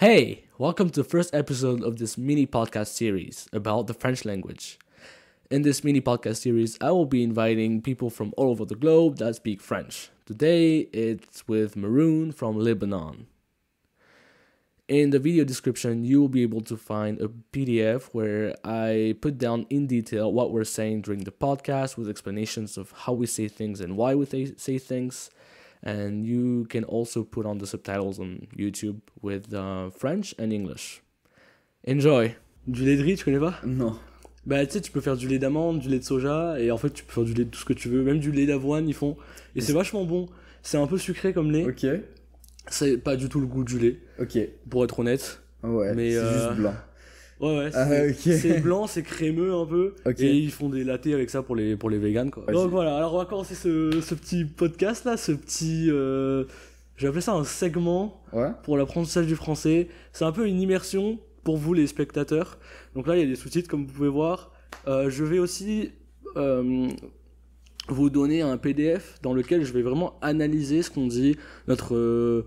Hey, welcome to the first episode of this mini podcast series about the French language. In this mini podcast series, I will be inviting people from all over the globe that speak French. Today, it's with Maroon from Lebanon. In the video description, you will be able to find a PDF where I put down in detail what we're saying during the podcast with explanations of how we say things and why we say things. And you can also put on the subtitles on YouTube with uh, French and English. Enjoy! Du lait de riz, tu connais pas? Non. Bah, tu sais, tu peux faire du lait d'amande, du lait de soja, et en fait, tu peux faire du lait de tout ce que tu veux, même du lait d'avoine, ils font. Et c'est vachement bon. C'est un peu sucré comme lait. Ok. C'est pas du tout le goût du lait, Ok. pour être honnête. Ouais. Mais, c'est euh, juste blanc. Ouais, ouais. Ah, C'est blanc, c'est crémeux un peu. Et ils font des latés avec ça pour les, pour les vegans, quoi. Donc voilà, alors on va commencer ce, ce petit podcast là, ce petit. Euh, J'ai appelé ça un segment Ouais. pour l'apprentissage du français. C'est un peu une immersion pour vous les spectateurs. Donc là, il y a des sous-titres comme vous pouvez voir. Euh, je vais aussi euh, vous donner un PDF dans lequel je vais vraiment analyser ce qu'on dit, notre euh,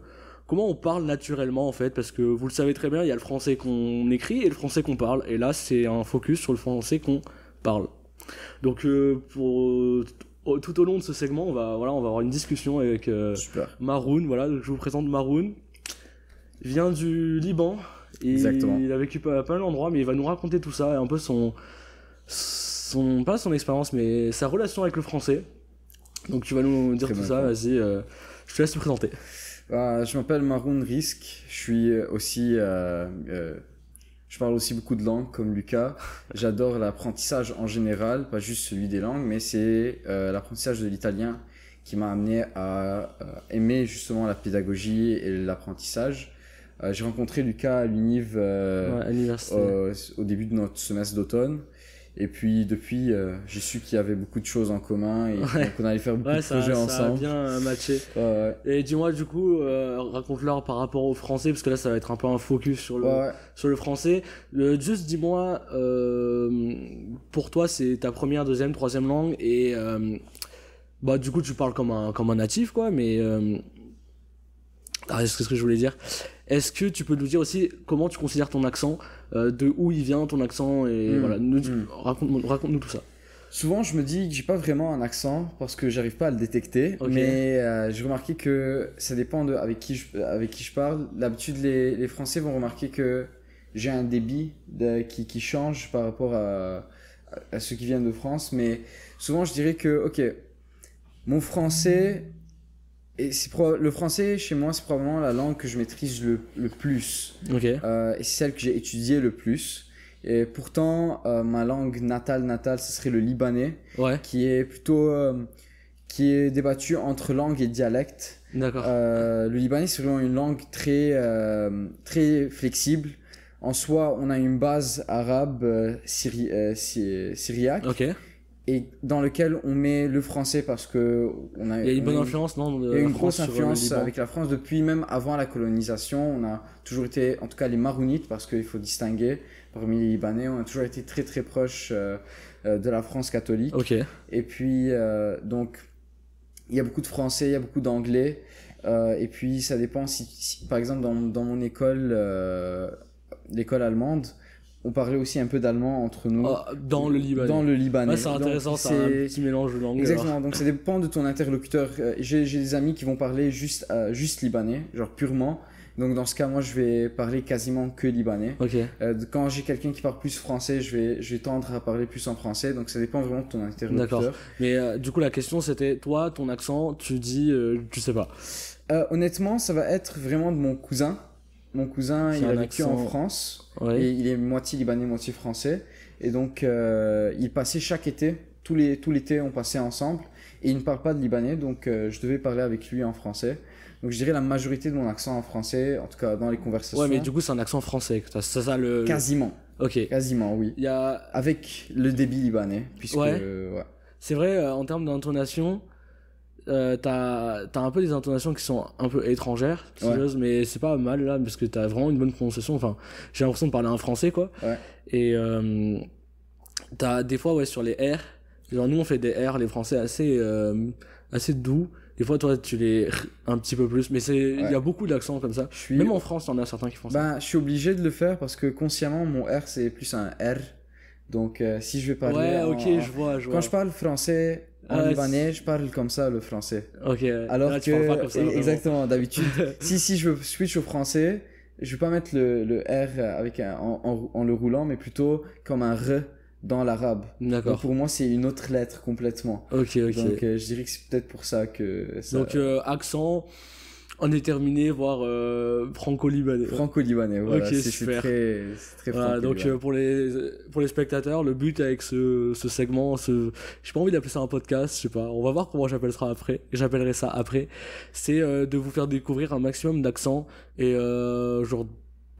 comment on parle naturellement en fait, parce que vous le savez très bien, il y a le français qu'on écrit et le français qu'on parle. Et là, c'est un focus sur le français qu'on parle. Donc euh, pour euh, tout au long de ce segment, on va voilà, on va avoir une discussion avec euh. Maroon, voilà, donc je vous présente Maroon. Il vient du Liban. Et Exactement. Il a vécu pas, pas mal d'endroits, mais il va nous raconter tout ça et un peu son. son pas son expérience, mais sa relation avec le français. Donc tu vas nous dire Très tout ça, vas-y, euh, je te laisse te présenter. Euh, je m'appelle Maroon Risk. Je suis aussi. euh, euh, je parle aussi beaucoup de langues comme Lucas. J'adore l'apprentissage en général, pas juste celui des langues, mais c'est euh, l'apprentissage de l'italien qui m'a amené à euh, aimer justement la pédagogie et l'apprentissage. Euh, J'ai rencontré Lucas à l'Univ euh, ouais, euh, au début de notre semestre d'automne. Et puis depuis, euh, j'ai su qu'il y avait beaucoup de choses en commun et Ouais. qu'on allait faire beaucoup ouais, de ça, projets ça a ensemble. bien euh, matché. Ouais, ouais. Et dis-moi du coup, euh, raconte-leur par rapport au français, parce que là ça va être un peu un focus sur le, sur français. Juste dis-moi, euh, pour toi, c'est ta première, deuxième, troisième langue et bah du coup tu parles comme un comme un natif quoi, mais ah, ce que je voulais dire. Est-ce que tu peux nous dire aussi comment tu considères ton accent, euh, de où il vient ton accent et Mm, voilà, mm. raconte raconte-nous tout ça. Souvent, je me dis que j'ai pas vraiment un accent parce que j'arrive pas à le détecter. Mais euh, j'ai remarqué que ça dépend de avec qui je, avec qui je parle. D'habitude, les, les Français vont remarquer que j'ai un débit de, qui, qui change par rapport à, à ceux qui viennent de France. Mais souvent, je dirais que, ok, mon français, et c'est proba- le français chez moi, c'est probablement la langue que je maîtrise le, le plus. Euh, et c'est celle que j'ai étudiée le plus. Et pourtant, euh, ma langue natale, natale, ce serait le libanais, Ouais. qui est plutôt, euh, qui est débattu entre langue et dialecte. D'accord. Euh, le libanais, c'est vraiment une langue très, très flexible. En soi, on a une base arabe, syri- sy- syriaque. Et dans lequel on met le français parce que on a, Il y a une on bonne influence non de il y a une France grosse influence avec la France depuis même avant la colonisation. On a toujours été, en tout cas les Marounites, parce qu'il faut distinguer parmi les Libanais, on a toujours été très très proche euh, euh, de la France catholique. Ok. Et puis euh, donc il y a beaucoup de Français, il y a beaucoup d'Anglais. Euh, et puis ça dépend si, si- par exemple dans, dans mon école, l'école allemande, on parlait aussi un peu d'allemand entre nous. Ah, dans le Liban. Dans le Libanais. C'est intéressant, c'est un petit mélange de langues. alors. Exactement, donc ça dépend de ton interlocuteur. Euh, J'ai des amis qui vont parler juste, euh, juste libanais, genre purement. Donc dans ce cas, moi je vais parler quasiment que libanais. Ok. Euh, quand j'ai quelqu'un qui parle plus français, je vais, je vais tendre à parler plus en français. Donc ça dépend vraiment de ton interlocuteur. Mais euh, du coup, la question c'était, toi, ton accent, tu dis, euh, tu sais pas. Euh, honnêtement, ça va être vraiment de mon cousin. Mon cousin, il a vécu accent- en France. Ouais. Et il est moitié libanais, moitié français. Et donc, euh, il passait chaque été, tous les, tout l'été, on passait ensemble. Et il ne parle pas de libanais, donc euh, je devais parler avec lui en français. Donc, je dirais la majorité de mon accent en français, en tout cas dans les conversations. Ouais, mais du coup, c'est un accent français. C'est ça le. Quasiment, Ok. quasiment, oui. Il y a. Avec le débit libanais, puisque. Ouais. euh, ouais. C'est vrai, euh, en termes d'intonation, euh, t'as, un peu des intonations qui sont un peu étrangères, Ouais. mais c'est pas mal là, parce que t'as vraiment une bonne prononciation. Enfin, j'ai l'impression de parler un français, quoi. Ouais. Et euh, t'as des fois, ouais, sur les R, genre nous on fait des R, les français assez, euh, assez doux, Des fois, toi, tu les un petit peu plus, mais c'est il y a beaucoup d'accents comme ça. Même en France, il y en a certains qui font ça. ben, je suis obligé de le faire parce que consciemment, mon R, c'est plus un R. Donc, euh, si je vais parler. ouais, en- ok, en- je vois, je vois. Quand je parle français en Ah, libanais, je parle comme ça, le français. Ok. Alors là, que. tu parles pas comme ça. vraiment. exactement, d'habitude. si, si je switch au français, je vais pas mettre le, le R avec un, en, en- en le roulant, mais plutôt comme un R dans l'arabe. D'accord. pour moi, c'est une autre lettre complètement. Ok, ok. Donc euh, je dirais que c'est peut-être pour ça que ça... Donc, euh, accent indéterminé, voire euh, franco-libanais. franco-libanais, voilà, Ok, c'est très, très Voilà, donc euh, pour les pour les spectateurs, le but avec ce, ce segment, ce j'ai pas envie d'appeler ça un podcast, je sais pas. On va voir comment j'appelle ça après. J'appellerai ça après. C'est euh, de vous faire découvrir un maximum d'accents et euh, genre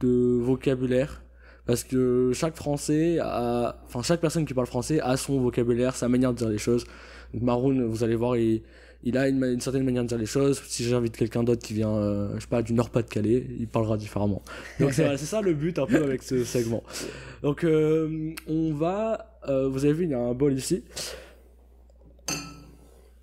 de vocabulaire parce que chaque français a enfin chaque personne qui parle français a son vocabulaire, sa manière de dire les choses. Donc Maroon, vous allez voir, il il a une, certaine manière de dire les choses. Si j'invite quelqu'un d'autre qui vient, euh, je sais pas, du Nord-Pas-de-Calais, il parlera différemment. Donc c'est ça le but un peu avec ce segment. Donc euh, on va, euh, vous avez vu, il y a un bol ici.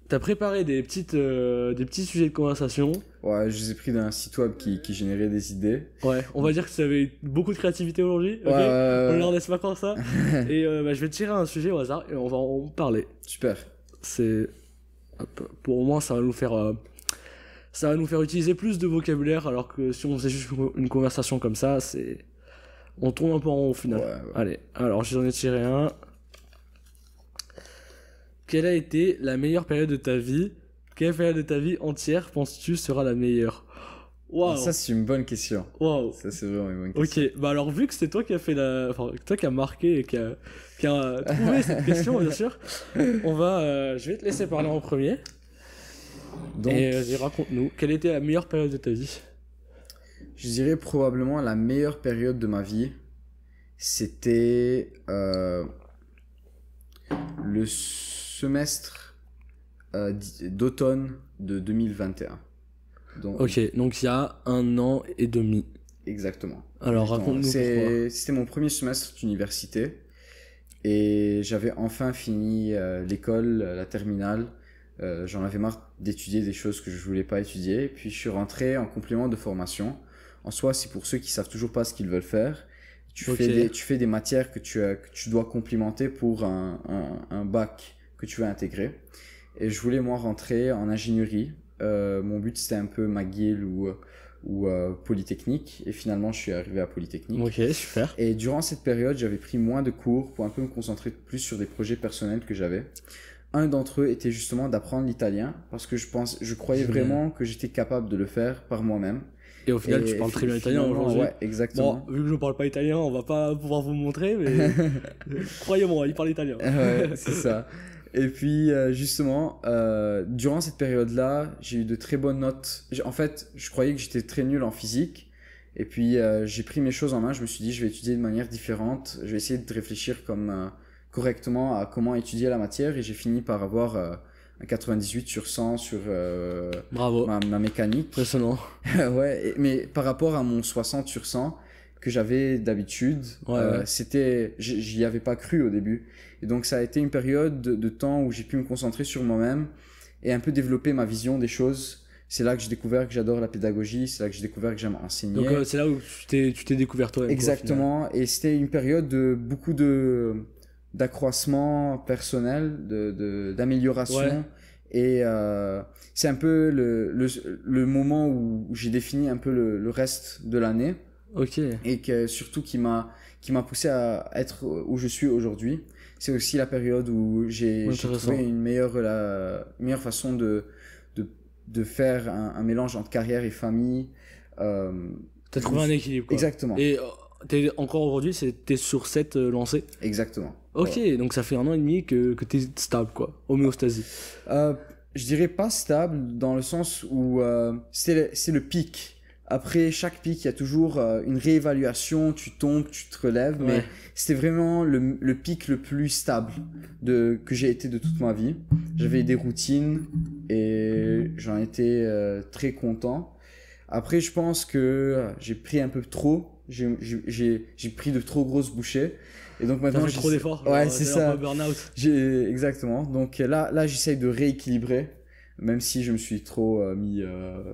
T'as préparé des petites, euh, des petits sujets de conversation. Ouais, je les ai pris d'un site web qui, qui générait des idées. Ouais, on va dire que tu avais beaucoup de créativité aujourd'hui. Ouais, On leur laisse pas comme ça. et bah, je vais tirer un sujet au hasard et on va en parler. super. C'est pour moi ça va nous faire euh, ça va nous faire utiliser plus de vocabulaire alors que si on faisait juste une conversation comme ça, c'est on tourne un peu en rond au final. Ouais, ouais. Allez, alors j'en ai tiré un. Quelle a été la meilleure période de ta vie? Quelle période de ta vie entière penses-tu sera la meilleure? Ça, c'est une bonne question. Ça, c'est vraiment une bonne question. Ok, bah alors vu que c'est toi qui a fait la, enfin toi qui a marqué et qui a, qui a trouvé cette question bien sûr, on va, euh, je vais te laisser parler en premier Donc, et euh, vas-y, raconte-nous quelle était la meilleure période de ta vie? je dirais probablement la meilleure période de ma vie, c'était euh, le semestre euh, d'automne de 2021. Donc, Ok, donc il y a un an et demi. Exactement. Alors raconte-nous C'était mon premier semestre d'université et j'avais enfin fini euh, l'école, euh, la terminale. Euh, J'en avais marre d'étudier des choses que je voulais pas étudier. Puis je suis rentré en complément de formation. En soi, c'est pour ceux qui savent toujours pas ce qu'ils veulent faire. Tu, fais des, tu fais des matières que tu, as- que tu dois complimenter pour un, un, un bac que tu veux intégrer. Et je voulais moi rentrer en ingénierie. Euh, mon but c'était un peu McGill ou, ou euh, Polytechnique. Et finalement, je suis arrivé à Polytechnique. Ok, super. Et durant cette période, j'avais pris moins de cours pour un peu me concentrer plus sur des projets personnels que j'avais. Un d'entre eux était justement d'apprendre l'italien parce que je pense, je croyais vraiment que j'étais capable de le faire par moi-même. Et au final, Et tu parles très bien italien aujourd'hui. Ouais, exactement. Bon, vu que je parle pas italien, on va pas pouvoir vous montrer, mais croyez-moi, il parle italien. ouais, c'est ça. Et puis euh, justement, euh, durant cette période-là, j'ai eu de très bonnes notes. En fait, je croyais que j'étais très nul en physique. Et puis euh, j'ai pris mes choses en main. Je me suis dit, je vais étudier de manière différente. Je vais essayer de réfléchir comme euh, correctement à comment étudier la matière. Et j'ai fini par avoir euh, un 98 sur 100 sur euh, Bravo. ma, ma mécanique. Impressionnant. ouais, mais par rapport à mon 60 sur 100 que j'avais d'habitude, Ouais, euh, ouais. c'était, j'y avais pas cru au début. Et donc ça a été une période de, de temps où j'ai pu me concentrer sur moi-même et un peu développer ma vision des choses. C'est là que j'ai découvert que j'adore la pédagogie, c'est là que j'ai découvert que j'aime enseigner. Donc euh, c'est là où tu t'es, tu t'es découvert toi-même. quoi. Exactement, et c'était une période de beaucoup de d'accroissement personnel, de de- d'amélioration. Ouais. Et euh, c'est un peu le, le, le moment où j'ai défini un peu le, le reste de l'année Ok. et que surtout qui m'a qui m'a poussé à être où je suis aujourd'hui. C'est aussi la période où j'ai trouvé une meilleure la meilleure façon de de, de faire un, un mélange entre carrière et famille. Euh, T'as trouvé un équilibre. Quoi. exactement, Et euh, encore aujourd'hui, t'es sur cette euh, lancée. exactement. Ok, donc ça fait un an et demi que, que t'es stable, quoi. Homéostasie. Euh, je dirais pas stable dans le sens où euh, c'est le, c'est le pic. Après chaque pic, il y a toujours euh, une réévaluation, tu tombes, tu te relèves, mais c'était vraiment le, le pic le plus stable de, que j'ai été de toute ma vie. J'avais des routines et j'en étais euh, très content. Après, je pense que euh, j'ai pris un peu trop, j'ai- j'ai j'ai- j'ai pris de trop grosses bouchées. Et donc maintenant, fait trop d'efforts. Ouais, c'est ça. J'ai exactement. Donc là, là, j'essaye de rééquilibrer même si je me suis trop euh, mis euh,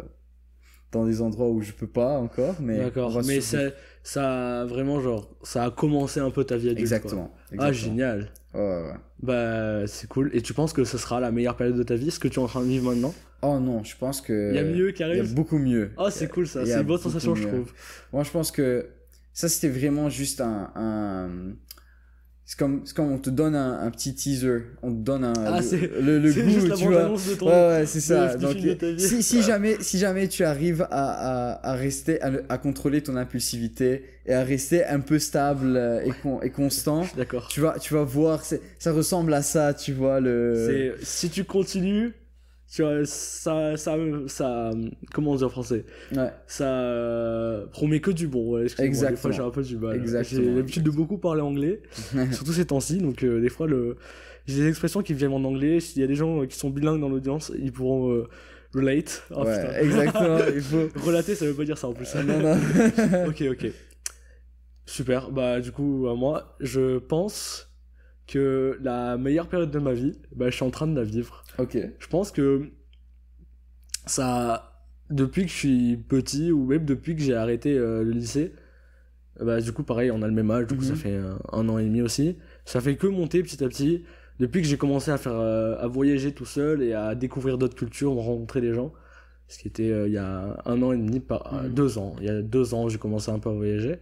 dans des endroits où je peux pas encore. Mais D'accord. Mais ça, ça a vraiment, genre, ça a commencé un peu ta vie adulte. quoi. Exactement. Ah, exactement. génial. Ouais, ouais, ouais. Bah, c'est cool. Et tu penses que ce sera la meilleure période de ta vie, ce que tu es en train de vivre maintenant? Oh non, je pense que. Il y a mieux qui Il y a arrive? beaucoup mieux. Ah, c'est cool ça. C'est une bonne sensation, je trouve. Moi, je pense que ça, c'était vraiment juste un. un- C'est comme, c'est comme on te donne un, un petit teaser. On te donne un, Ah, le, le, le C'est goût, juste tu vois. de ton. Ouais, ouais, c'est ça. Donc, si, si, jamais, si jamais tu arrives à, à, à rester, à, le- à contrôler ton impulsivité et à rester un peu stable euh, et, con- et constant, D'accord. tu vas, tu vas voir, c'est- ça ressemble à ça, tu vois, le. Si tu continues, tu vois, ça, ça, ça, comment dire en français? Ouais, Ça euh, promet que du bon. Ouais, excuse-moi, Des fois, Exactement. j'ai un peu du mal. Exactement. J'ai l'habitude de beaucoup parler anglais, surtout ces temps-ci. Donc euh, des fois, le, j'ai des expressions qui viennent en anglais. S'il y a des gens euh, qui sont bilingues dans l'audience, ils pourront euh, relate. Oh, ouais, putain. exactement. Il faut. Relater, ça veut pas dire ça en plus. Non, non. ok, ok. Super. Bah, du coup, à moi, je pense que la meilleure période de ma vie, bah, je suis en train de la vivre. ok. Je pense que ça, depuis que je suis petit ou même depuis que j'ai arrêté euh, le lycée, bah, du coup, pareil, on a le même âge, du coup, Mhm. ça fait euh, un an et demi aussi. Ça fait que monter petit à petit. Depuis que j'ai commencé à faire, euh, à voyager tout seul et à découvrir d'autres cultures, rencontrer des gens, ce qui était il y a un an et demi, par, Mhm. deux ans. Il y a deux ans, j'ai commencé un peu à voyager.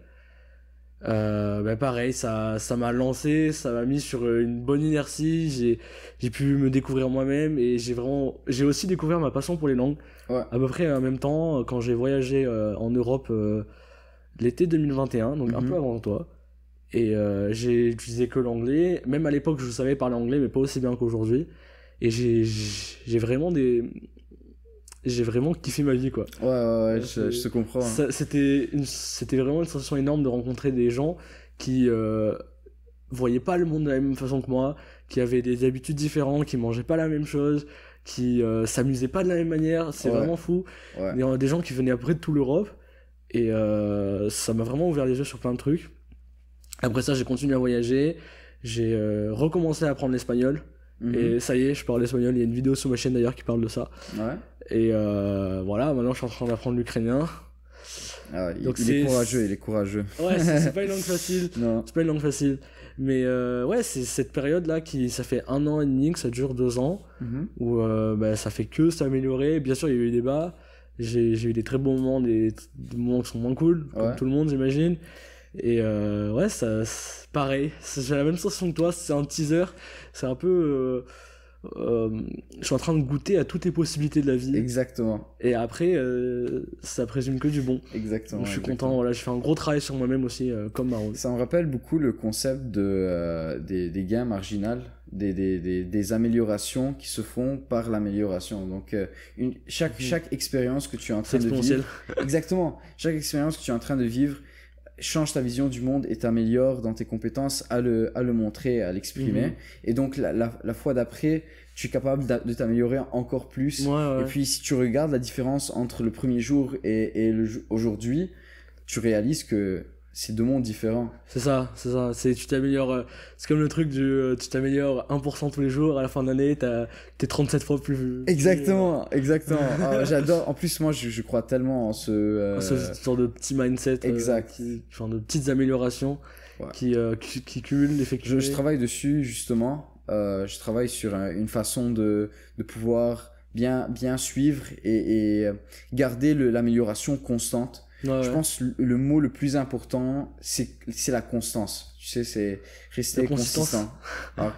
Euh, bah pareil, ça, ça m'a lancé, ça m'a mis sur euh, une bonne inertie. J'ai, j'ai pu me découvrir moi-même et j'ai vraiment, j'ai aussi découvert ma passion pour les langues. Ouais. À peu près en même temps, euh, quand j'ai voyagé euh, en Europe euh, l'été 2021, donc un Mhm. peu avant toi. Et euh, j'ai utilisé que l'anglais. Même à l'époque, je savais parler anglais, mais pas aussi bien qu'aujourd'hui. Et j'ai, j'ai vraiment des, j'ai vraiment kiffé ma vie quoi. Ouais, ouais, ouais, je, te comprends. hein. C'était vraiment une sensation énorme de rencontrer des gens qui euh, voyaient pas le monde de la même façon que moi, qui avaient des habitudes différentes, qui mangeaient pas la même chose, qui euh, s'amusaient pas de la même manière. C'est Ouais. vraiment fou. Ouais. Des, des gens qui venaient après de toute l'Europe. Et euh, ça m'a vraiment ouvert les yeux sur plein de trucs. Après ça, j'ai continué à voyager. J'ai euh, recommencé à apprendre l'espagnol. Mhm. Et ça y est, je parle espagnol. Il y a une vidéo sur ma chaîne d'ailleurs qui parle de ça. Ouais. Et euh, voilà, maintenant je suis en train d'apprendre l'ukrainien. Ah, il, Donc il est courageux, il est courageux. Ouais, c'est pas une langue facile. Non. C'est pas une langue facile. Mais euh, ouais, c'est cette période-là qui, ça fait un an et demi que ça dure deux ans, Mhm. où euh, bah, ça fait que s'améliorer. Bien sûr, il y a eu des bas. J'ai j'ai eu des très bons moments, des, des moments qui sont moins cool, comme Ouais. tout le monde, j'imagine. Et euh, ouais, ça, pareil. J'ai la même sensation que toi. C'est un teaser. C'est un peu. euh, euh, je suis en train de goûter à toutes les possibilités de la vie. Exactement. Et après, ça présume que du bon. Exactement. Donc, je suis exactement. content. Voilà, je fais un gros travail sur moi-même aussi, comme Maroon. Ça me rappelle beaucoup le concept de, des, des gains marginaux, des, des, des, améliorations qui se font par l'amélioration. Donc, une, chaque, Mhm. chaque expérience que tu es en train de vivre, exactement, chaque expérience que tu es en train de vivre change ta vision du monde et t'améliore dans tes compétences à le, à le montrer, à l'exprimer. Mhm. Et donc, la, la, la fois d'après, tu es capable de t'améliorer encore plus. Ouais, ouais. Et puis, si tu regardes la différence entre le premier jour et, et aujourd'hui, tu réalises que c'est deux mondes différents. C'est ça, c'est ça. C'est tu t'améliores. euh, c'est comme le truc du euh, tu t'améliores 1% tous les jours. À la fin de l'année, t'as- t'es 37 fois plus. Exactement, exactement. Ah, J'adore. En plus, moi, je, je crois tellement en ce. euh, Ce genre de petit mindset. euh, Exact. qui, genre de petites améliorations Ouais. qui, euh, qui, qui cumulent l'effet je, je travaille dessus justement. Euh, je travaille sur un- une façon de, de pouvoir bien, bien suivre et, et euh, garder l'amélioration constante. Ouais, Je ouais. pense que le, le mot le plus important, c'est la constance. Tu sais, c'est rester consistant. Alors,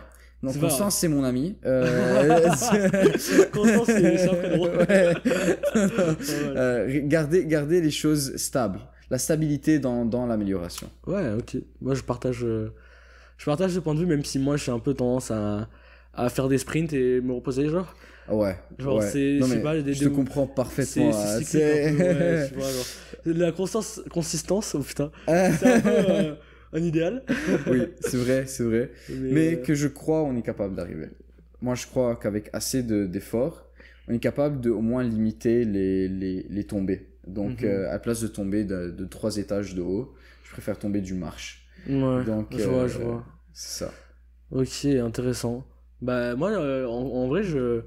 non, Constance, c'est mon ami. Euh, Constance, c'est- c'est un prénom. Ouais. Voilà. Euh, garder, garder les choses stables. La stabilité dans, dans l'amélioration. Ouais, ok. Moi, je partage, euh, je partage ce point de vue, même si moi, j'ai un peu tendance à, à faire des sprints et me reposer, genre. Ouais. Genre, ouais. c'est- je sais pas, des- je des- te comprends C'est parfaitement. c'est hein. un peu, ouais, C'est- tu vois, genre. La constance, consistance, oh putain. C'est un peu euh, un idéal. oui, c'est vrai, c'est vrai. Mais, Mais euh, que je crois, on est capable d'arriver. Moi, je crois qu'avec assez de- d'efforts, on est capable de au moins limiter les, les, les tombées. Donc, Mhm. euh, à la place de tomber de, de trois étages de haut, je préfère tomber du marche. Ouais, Donc, je vois, je vois. C'est ça. Ok, intéressant. Bah, moi, en, en vrai, je.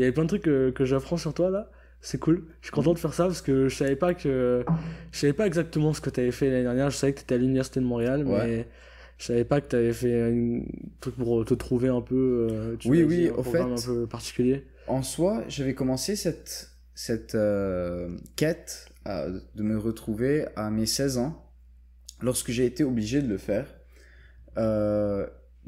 Il y avait plein de trucs que, que j'apprends sur toi là. C'est cool. Je suis content de faire ça parce que je savais pas que je savais pas exactement ce que tu avais fait l'année dernière. Je savais que tu étais à l'université de Montréal, Ouais. mais je savais pas que tu avais fait un truc pour te trouver un peu. euh, tu Oui, oui, au fait- un peu particulier. En soi, j'avais commencé cette, cette euh, quête euh, de me retrouver à mes 16 ans, lorsque j'ai été obligé de le faire, euh,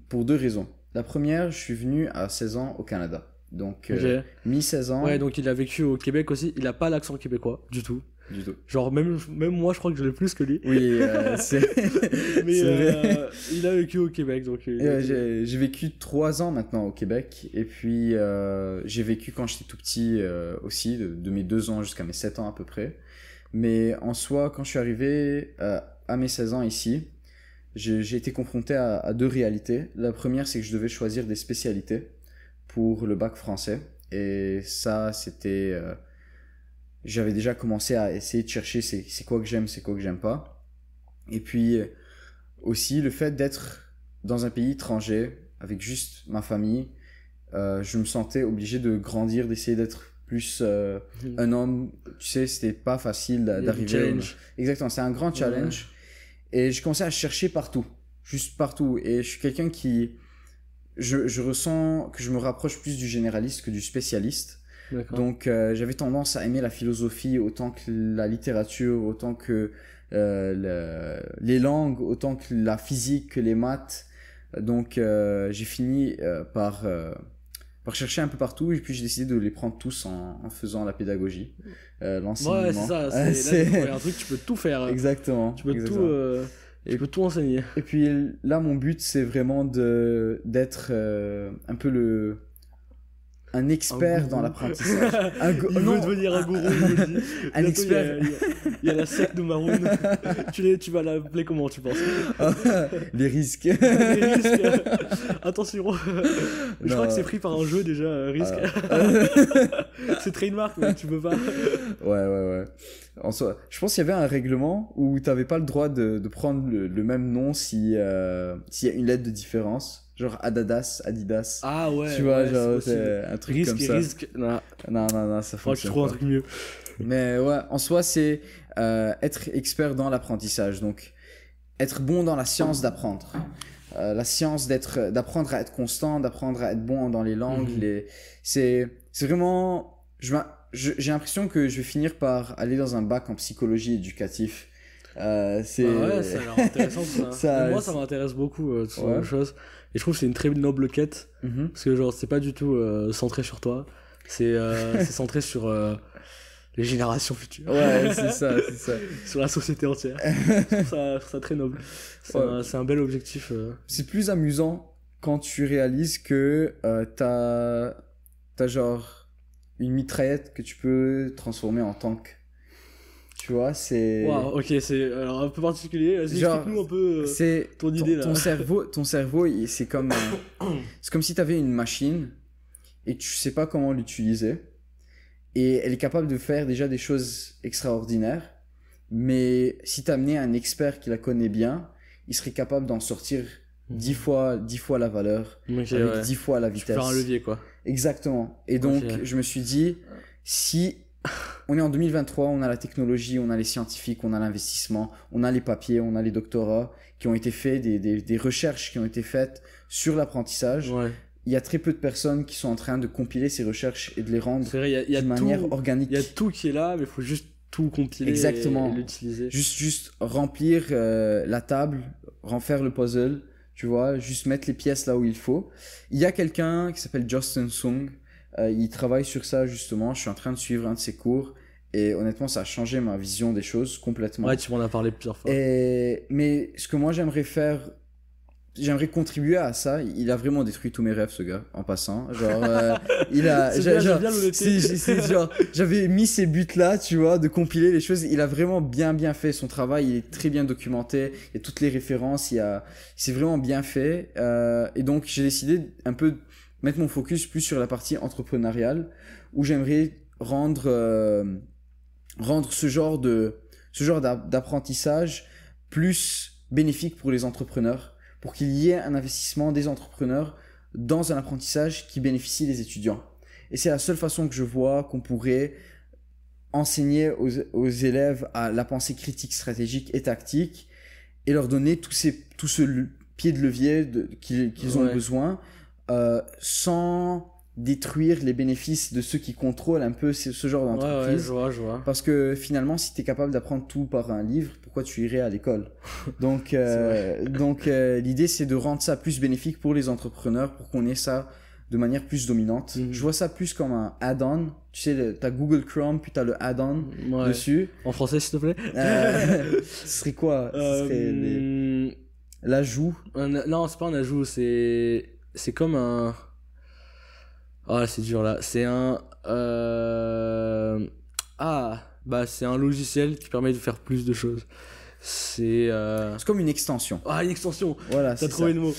pour deux raisons. La première, je suis venu à 16 ans au Canada. Donc, euh, Ok. mi-16 ans, Ouais, donc il a vécu au Québec aussi. Il a pas l'accent québécois du tout. du tout. Genre même même moi, je crois que je l'ai plus que lui. Oui, euh, c'est Mais euh, il a vécu au Québec, donc. euh, j'ai vécu trois ans maintenant au Québec et puis euh, j'ai vécu quand j'étais tout petit aussi, de, de mes deux ans jusqu'à mes sept ans à peu près. Mais en soi, quand je suis arrivé à mes 16 ans ici, j'ai j'ai été confronté à, à deux réalités. La première, c'est que je devais choisir des spécialités pour le bac français. Et ça, c'était... euh, J'avais déjà commencé à essayer de chercher c'est c'est quoi que j'aime, c'est quoi que j'aime pas. Et puis euh, aussi le fait d'être dans un pays étranger avec juste ma famille, euh, je me sentais obligé de grandir, d'essayer d'être plus euh, Mhm. un homme. Tu sais, c'était pas facile d'arriver. challenge. Exactement, c'est un grand challenge. Et je commençais à chercher partout, juste partout. Et je suis quelqu'un qui, je, je ressens que je me rapproche plus du généraliste que du spécialiste. Donc euh, j'avais tendance à aimer la philosophie autant que la littérature, autant que euh, le- les langues, autant que la physique, que les maths. Donc euh, j'ai fini euh, par, euh, par chercher un peu partout et puis j'ai décidé de les prendre tous en, en faisant la pédagogie, euh, l'enseignement. Ouais, c'est ça. Euh, C'est un truc, tu peux tout faire. Exactement. Tu peux tout, exactement. euh, Et- peux tout enseigner. Et puis là, mon but, c'est vraiment d'être euh, un peu le un expert gourou. dans l'apprentissage. Un go- Il non, veut devenir un un- gourou, un Bientôt, expert. Il y, a, il y a- la secte de Maroon. tu, vas l'appeler comment, tu penses? Les risques. Les risques. Attention. Je Non. crois que c'est pris par un jeu déjà, euh, risque. Euh, c'est trademark, mais tu peux pas. ouais, ouais, ouais. En soi, je pense qu'il y avait un règlement où tu n'avais pas le droit de, de prendre le, le même nom si euh, s'il y a une lettre de différence. Genre Adidas, Adidas. Ah ouais. tu vois, ouais, genre, c'est un truc Risque comme ça. risque. Non, Non, non, non, ça fonctionne trouves un pas. truc mieux. Mais ouais, en soi, c'est euh, être expert dans l'apprentissage. Donc, être bon dans la science d'apprendre. Euh, la science d'être, d'apprendre à être constant, d'apprendre à être bon dans les langues. Mhm. les... C'est, c'est vraiment. Je, je- j'ai l'impression que je vais finir par aller dans un bac en psychologie éducatif. Euh, c'est. Bah ouais, ça a l'air intéressant tout ça. Ça- Mais moi, ça m'intéresse beaucoup, euh, ce Ouais. de choses. Et je trouve que c'est une très noble quête. Mhm. Parce que, genre, c'est pas du tout euh, centré sur toi. C'est euh, c'est centré sur euh, les générations futures. Ouais, c'est ça, c'est ça. sur la société entière. je, trouve ça, ça très noble. C'est Ouais. un, bel objectif. euh. C'est plus amusant quand tu réalises que euh, t'as t'as genre une mitraillette que tu peux transformer en tank. Tu vois, c'est Waouh, ok, c'est alors un peu particulier. Explique-nous un peu. euh, c'est ton idée, là. ton cerveau, ton cerveau, c'est comme un- c'est comme si tu avais une machine et tu sais pas comment l'utiliser et elle est capable de faire déjà des choses extraordinaires. Mais si t'amenais un expert qui la connaît bien, il serait capable d'en sortir dix fois, dix fois la valeur, Ok, avec ouais. dix fois la Tu peux vitesse. faire un levier, quoi. Exactement. Et donc, je me suis dit, si on est en 2023, on a la technologie, on a les scientifiques, on a l'investissement, on a les papiers, on a les doctorats qui ont été faits, des, des, des recherches qui ont été faites sur l'apprentissage. Ouais. Il y a très peu de personnes qui sont en train de compiler ces recherches et de les rendre tout. manière organique. Il y a tout qui est là, mais il faut juste tout compiler Exactement. et, et l'utiliser. Juste, juste remplir euh, la table, refaire le puzzle, tu vois, juste mettre les pièces là où il faut. Il y a quelqu'un qui s'appelle Justin Sung, euh, il travaille sur ça justement, je suis en train de suivre un de ses cours et honnêtement ça a changé ma vision des choses complètement. Ouais, tu m'en as parlé plusieurs fois. Et, mais ce que moi j'aimerais faire, j'aimerais contribuer à ça, il a vraiment détruit tous mes rêves ce gars, en passant. Genre, euh, il a... Genre, j'avais mis ces buts là, tu vois, de compiler les choses. Il a vraiment bien bien fait son travail. Il est très bien documenté. Il y a toutes les références. Il y a, c'est vraiment bien fait. Euh, et donc j'ai décidé un peu de mettre mon focus plus sur la partie entrepreneuriale, où j'aimerais rendre euh, rendre ce genre de ce genre d'a- d'apprentissage plus bénéfique pour les entrepreneurs, pour qu'il y ait un investissement des entrepreneurs dans un apprentissage qui bénéficie des étudiants. Et c'est la seule façon que je vois qu'on pourrait enseigner aux, aux élèves à la pensée critique, stratégique et tactique et leur donner tous ces, tout ce pied de levier qu'ils ont Ouais. besoin euh, sans détruire les bénéfices de ceux qui contrôlent un peu ce, ce genre d'entreprise. ouais, je vois, je vois. Parce que finalement, si tu es capable d'apprendre tout par un livre, pourquoi tu irais à l'école? Donc, euh, donc euh, l'idée, c'est de rendre ça plus bénéfique pour les entrepreneurs, pour qu'on ait ça de manière plus dominante. Mhm. Je vois ça plus comme un add-on. Tu sais, tu as Google Chrome, puis tu as le add-on Ouais. dessus. En français, s'il te plaît Euh, ce serait quoi? Ce serait les- l'ajout. Non, c'est pas un ajout, c'est. C'est comme un. Ah, c'est dur là. C'est un. euh, Ah, bah, c'est un logiciel qui permet de faire plus de choses. C'est. euh, C'est comme une extension. Ah, une extension Voilà, T'as c'est trouvé ça. le mot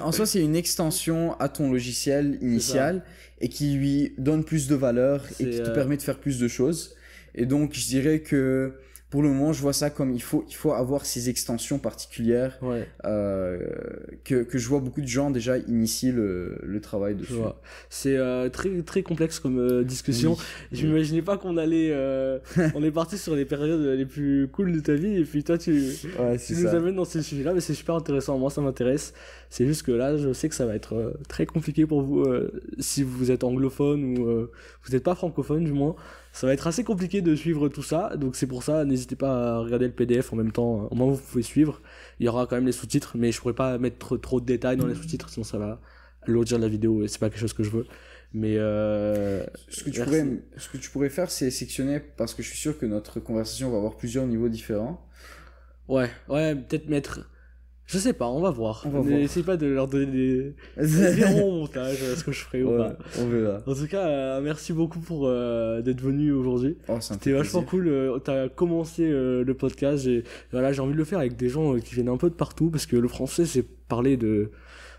en soi, c'est une extension à ton logiciel initial et qui lui donne plus de valeur et qui te euh, permet de faire plus de choses. Et donc, je dirais que pour le moment, je vois ça comme il faut, il faut avoir ces extensions particulières Ouais, euh, que, que je vois beaucoup de gens déjà initier le, le travail dessus. C'est euh, très, très complexe comme euh, discussion. Oui. Je m'imaginais pas qu'on allait. euh, on est parti sur les périodes les plus cool de ta vie et puis toi, tu. Ouais, Tu nous amènes dans ces sujets-là, mais c'est super intéressant. Moi, ça m'intéresse. C'est juste que là, je sais que ça va être euh, très compliqué pour vous euh, si vous êtes anglophone ou euh, vous n'êtes pas francophone, du moins. Ça va être assez compliqué de suivre tout ça. Donc, c'est pour ça, n'hésitez pas à regarder le PDF en même temps. Au moins, vous pouvez suivre. Il y aura quand même les sous-titres, mais je pourrais pas mettre trop, de détails dans les sous-titres, sinon ça va alourdir la vidéo et c'est pas quelque chose que je veux. Mais euh, Ce que, tu pourrais, ce que tu pourrais faire, c'est sectionner parce que je suis sûr que notre conversation va avoir plusieurs niveaux différents. ouais, ouais, peut-être mettre. Je sais pas, on va voir. On. N'essaye pas de leur donner des. Verront au montage euh, ce que je ferai ou pas. on verra. En tout cas, euh, merci beaucoup pour euh, d'être venu aujourd'hui. Oh, C'était vachement cool. euh, T'as commencé le podcast. J'ai voilà, j'ai envie de le faire avec des gens qui viennent un peu de partout parce que le français, c'est parler de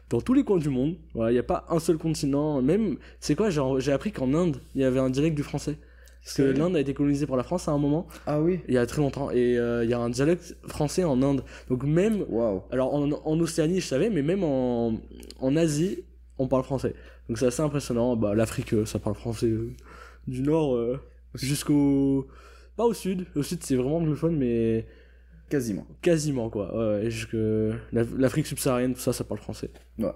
dans tous les coins du monde. Voilà, il y a pas un seul continent. Même, c'est quoi J'ai j'ai appris qu'en Inde, il y avait un dialecte du français. Parce que l'Inde a été colonisée par la France à un moment, Ah oui il y a très longtemps, et euh, il y a un dialecte français en Inde. Donc même Waouh. alors en, en Océanie, je savais, mais même en, en Asie, on parle français. Donc c'est assez impressionnant. Bah, L'Afrique, euh, ça parle français euh, du nord euh, jusqu'au. Pas au sud. Au sud, c'est vraiment anglophone, mais Quasiment. quasiment quoi. Ouais, ouais, jusque l'Af- l'Afrique subsaharienne, tout ça, ça parle français. Ouais.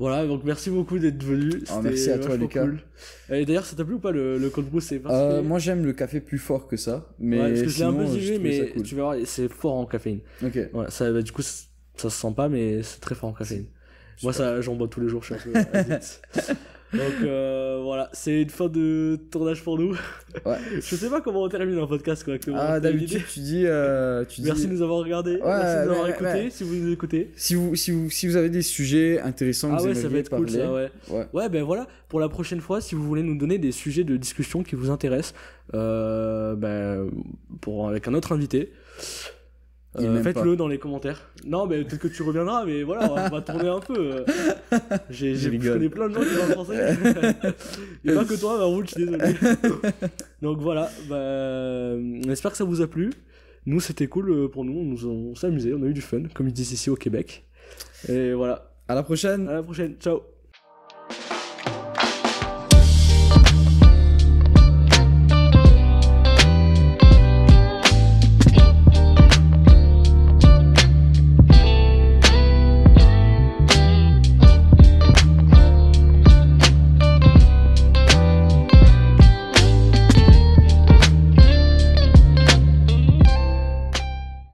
Voilà, donc merci beaucoup d'être venu. Ah, merci à toi, Lucas. cool. Et d'ailleurs, ça t'a plu ou pas le, le cold brew C'est Euh, moi j'aime le café plus fort que ça, mais Ouais, parce que je l'ai un sinon, peu ça mais cool. tu vas voir, c'est fort en caféine. Ok. Ouais, ça, bah, du coup, ça se sent pas, mais c'est très fort en caféine. Moi, ça, j'en bois tous les jours, je suis un peu addict. Donc euh, voilà, c'est une fin de tournage pour nous. Ouais. Je sais pas comment on termine un podcast correctement. Ah d'habitude idée tu dis, euh, tu Merci dis. de nous avoir regardés. Ouais, Merci de nous avoir ouais. si vous nous écoutez. Si vous, si vous, si vous avez des sujets intéressants Ah vous ouais, ça va être cool ça, ouais. ouais. Ben voilà, pour la prochaine fois, si vous voulez nous donner des sujets de discussion qui vous intéressent, euh, ben, pour, avec un autre invité, euh, faites-le dans les commentaires. Non, mais peut-être que tu reviendras, mais voilà, on va, tourner un peu. J'ai, Je j'ai, je connais plein de gens qui parlent français. Et pas que toi, Maroul, je suis désolé. Donc voilà, bah, on espère que ça vous a plu. Nous, c'était cool euh, pour nous, on, nous, on s'est amusé, on a eu du fun, comme ils disent ici au Québec. Et voilà, À la prochaine. à la prochaine, ciao